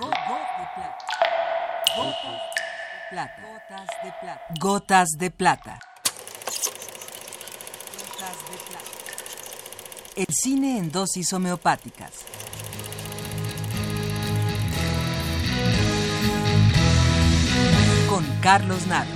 Gotas de plata. Gotas de plata. Gotas de plata. El cine en dosis homeopáticas. Con Carlos Naro.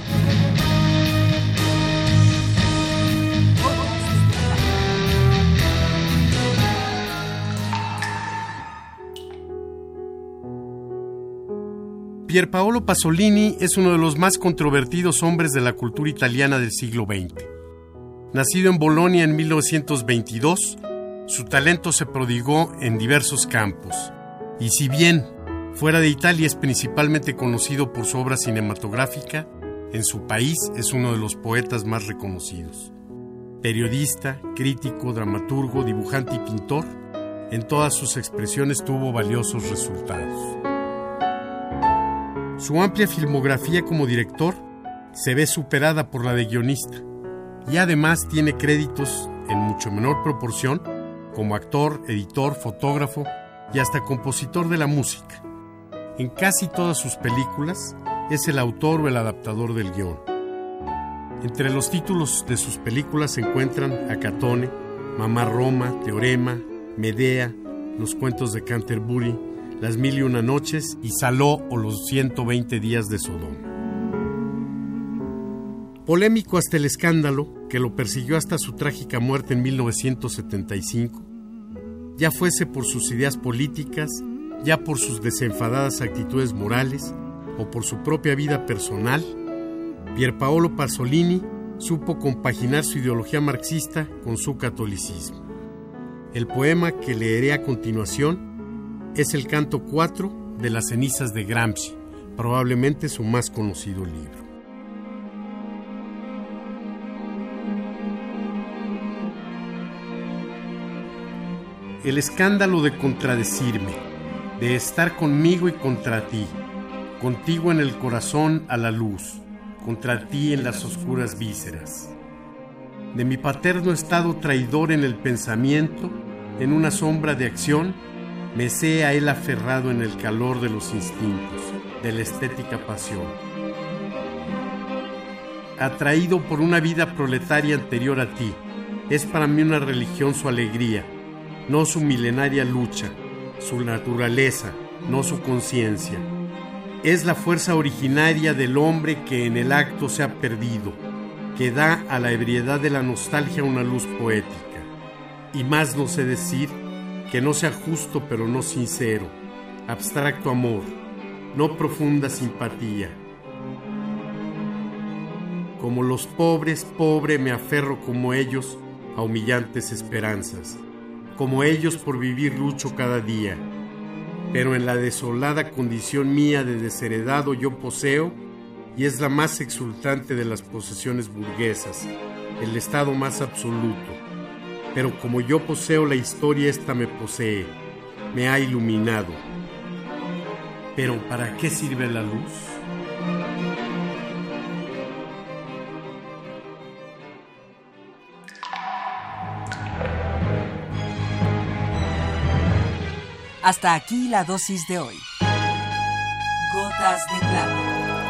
Pierpaolo Pasolini es uno de los más controvertidos hombres de la cultura italiana del siglo XX. Nacido en Bolonia en 1922, su talento se prodigó en diversos campos. Y si bien fuera de Italia es principalmente conocido por su obra cinematográfica, en su país es uno de los poetas más reconocidos. Periodista, crítico, dramaturgo, dibujante y pintor, en todas sus expresiones tuvo valiosos resultados. Su amplia filmografía como director se ve superada por la de guionista y además tiene créditos en mucho menor proporción como actor, editor, fotógrafo y hasta compositor de la música. En casi todas sus películas es el autor o el adaptador del guion. Entre los títulos de sus películas se encuentran Acatone, Mamá Roma, Teorema, Medea, Los cuentos de Canterbury, Las Mil y Una Noches y Saló o Los 120 Días de Sodoma. Polémico hasta el escándalo que lo persiguió hasta su trágica muerte en 1975, ya fuese por sus ideas políticas, ya por sus desenfadadas actitudes morales o por su propia vida personal, Pierpaolo Pasolini supo compaginar su ideología marxista con su catolicismo. El poema que leeré a continuación es el canto 4 de las cenizas de Gramsci, probablemente su más conocido libro. El escándalo de contradecirme, de estar conmigo y contra ti, contigo en el corazón a la luz, contra ti en las oscuras vísceras. De mi paterno estado traidor en el pensamiento, en una sombra de acción, me sé a él aferrado en el calor de los instintos, de la estética pasión. Atraído por una vida proletaria anterior a ti, es para mí una religión su alegría, no su milenaria lucha, su naturaleza, no su conciencia. Es la fuerza originaria del hombre que en el acto se ha perdido, que da a la ebriedad de la nostalgia una luz poética. Y más no sé decir que no sea justo pero no sincero, abstracto amor, no profunda simpatía. Como los pobres, pobre me aferro como ellos a humillantes esperanzas. Como ellos por vivir lucho cada día. Pero en la desolada condición mía de desheredado yo poseo, y es la más exultante de las posesiones burguesas, el estado más absoluto. Pero como yo poseo la historia, esta me posee, me ha iluminado. Pero ¿para qué sirve la luz? Hasta aquí la dosis de hoy. Gotas de plata.